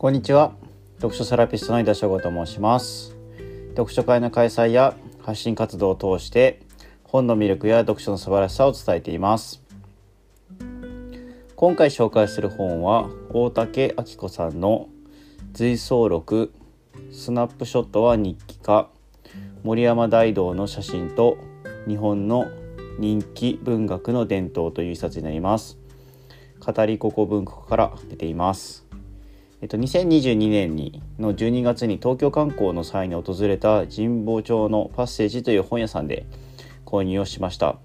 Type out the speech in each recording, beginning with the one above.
こんにちは。読書セラピストの井田翔吾と申します。読書会の開催や発信活動を通して本の魅力や読書の素晴らしさを伝えています。今回紹介する本は大竹明子さんの随想録スナップショットは日記か森山大道の写真と日本の人気文学の伝統という一冊になります。語りここ文庫から出ています。えっと、2022年にの12月に東京観光の際に訪れた神保町のパッセージという本屋さんで購入をしました。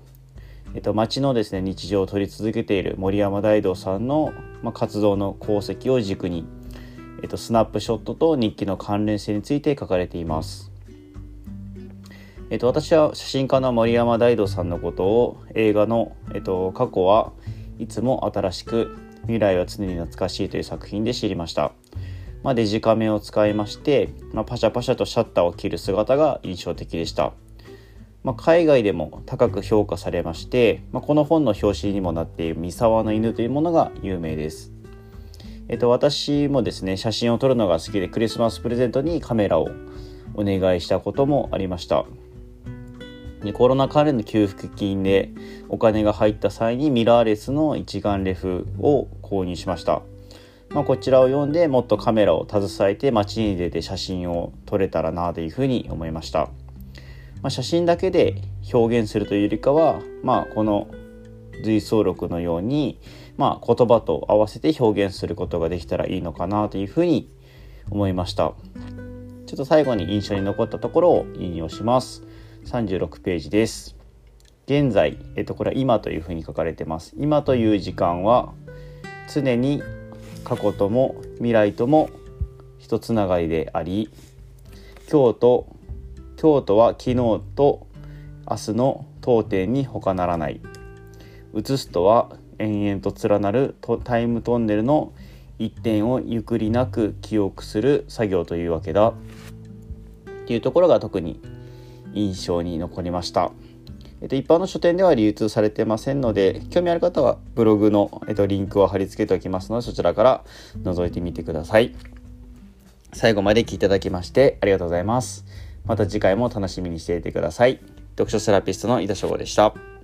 えっと、街のですね日常を撮り続けている森山大道さんの、まあ、活動の功績を軸に、えっと、スナップショットと日記の関連性について書かれています。えっと、私は写真家の森山大道さんのことを映画の、えっと、過去はいつも新しく未来は常に懐かしいという作品で知りました。まあ、デジカメを使いまして、まあ、パシャパシャとシャッターを切る姿が印象的でした。まあ、海外でも高く評価されまして、まあ、この本の表紙にもなっている三沢の犬というものが有名です。えっと、私もですね、写真を撮るのが好きでクリスマスプレゼントにカメラをお願いしたこともありました。でコロナ関連の給付金でお金が入った際にミラーレスの一眼レフを購入しました。まあ、こちらを読んでもっとカメラを携えて街に出て写真を撮れたらなというふうに思いました。まあ、写真だけで表現するというよりかは、まあ、この随想録のように、まあ、言葉と合わせて表現することができたらいいのかなというふうに思いました。ちょっと最後に印象に残ったところを引用します。36ページです。現在、えっと、これは今というふうに書かれてます。今という時間は常に過去とも未来とも一つながりであり、今日と今日とは昨日と明日の当店に他ならない。移すとは延々と連なるタイムトンネルの一点をゆっくりなく記憶する作業というわけだ。っていうところが特に印象に残りました。えっと、一般の書店では流通されてませんので、興味ある方はブログの、えっと、リンクを貼り付けておきますので、そちらから覗いてみてください。最後まで聞いていただきましてありがとうございます。また次回も楽しみにしていてください。読書セラピストの井田翔吾でした。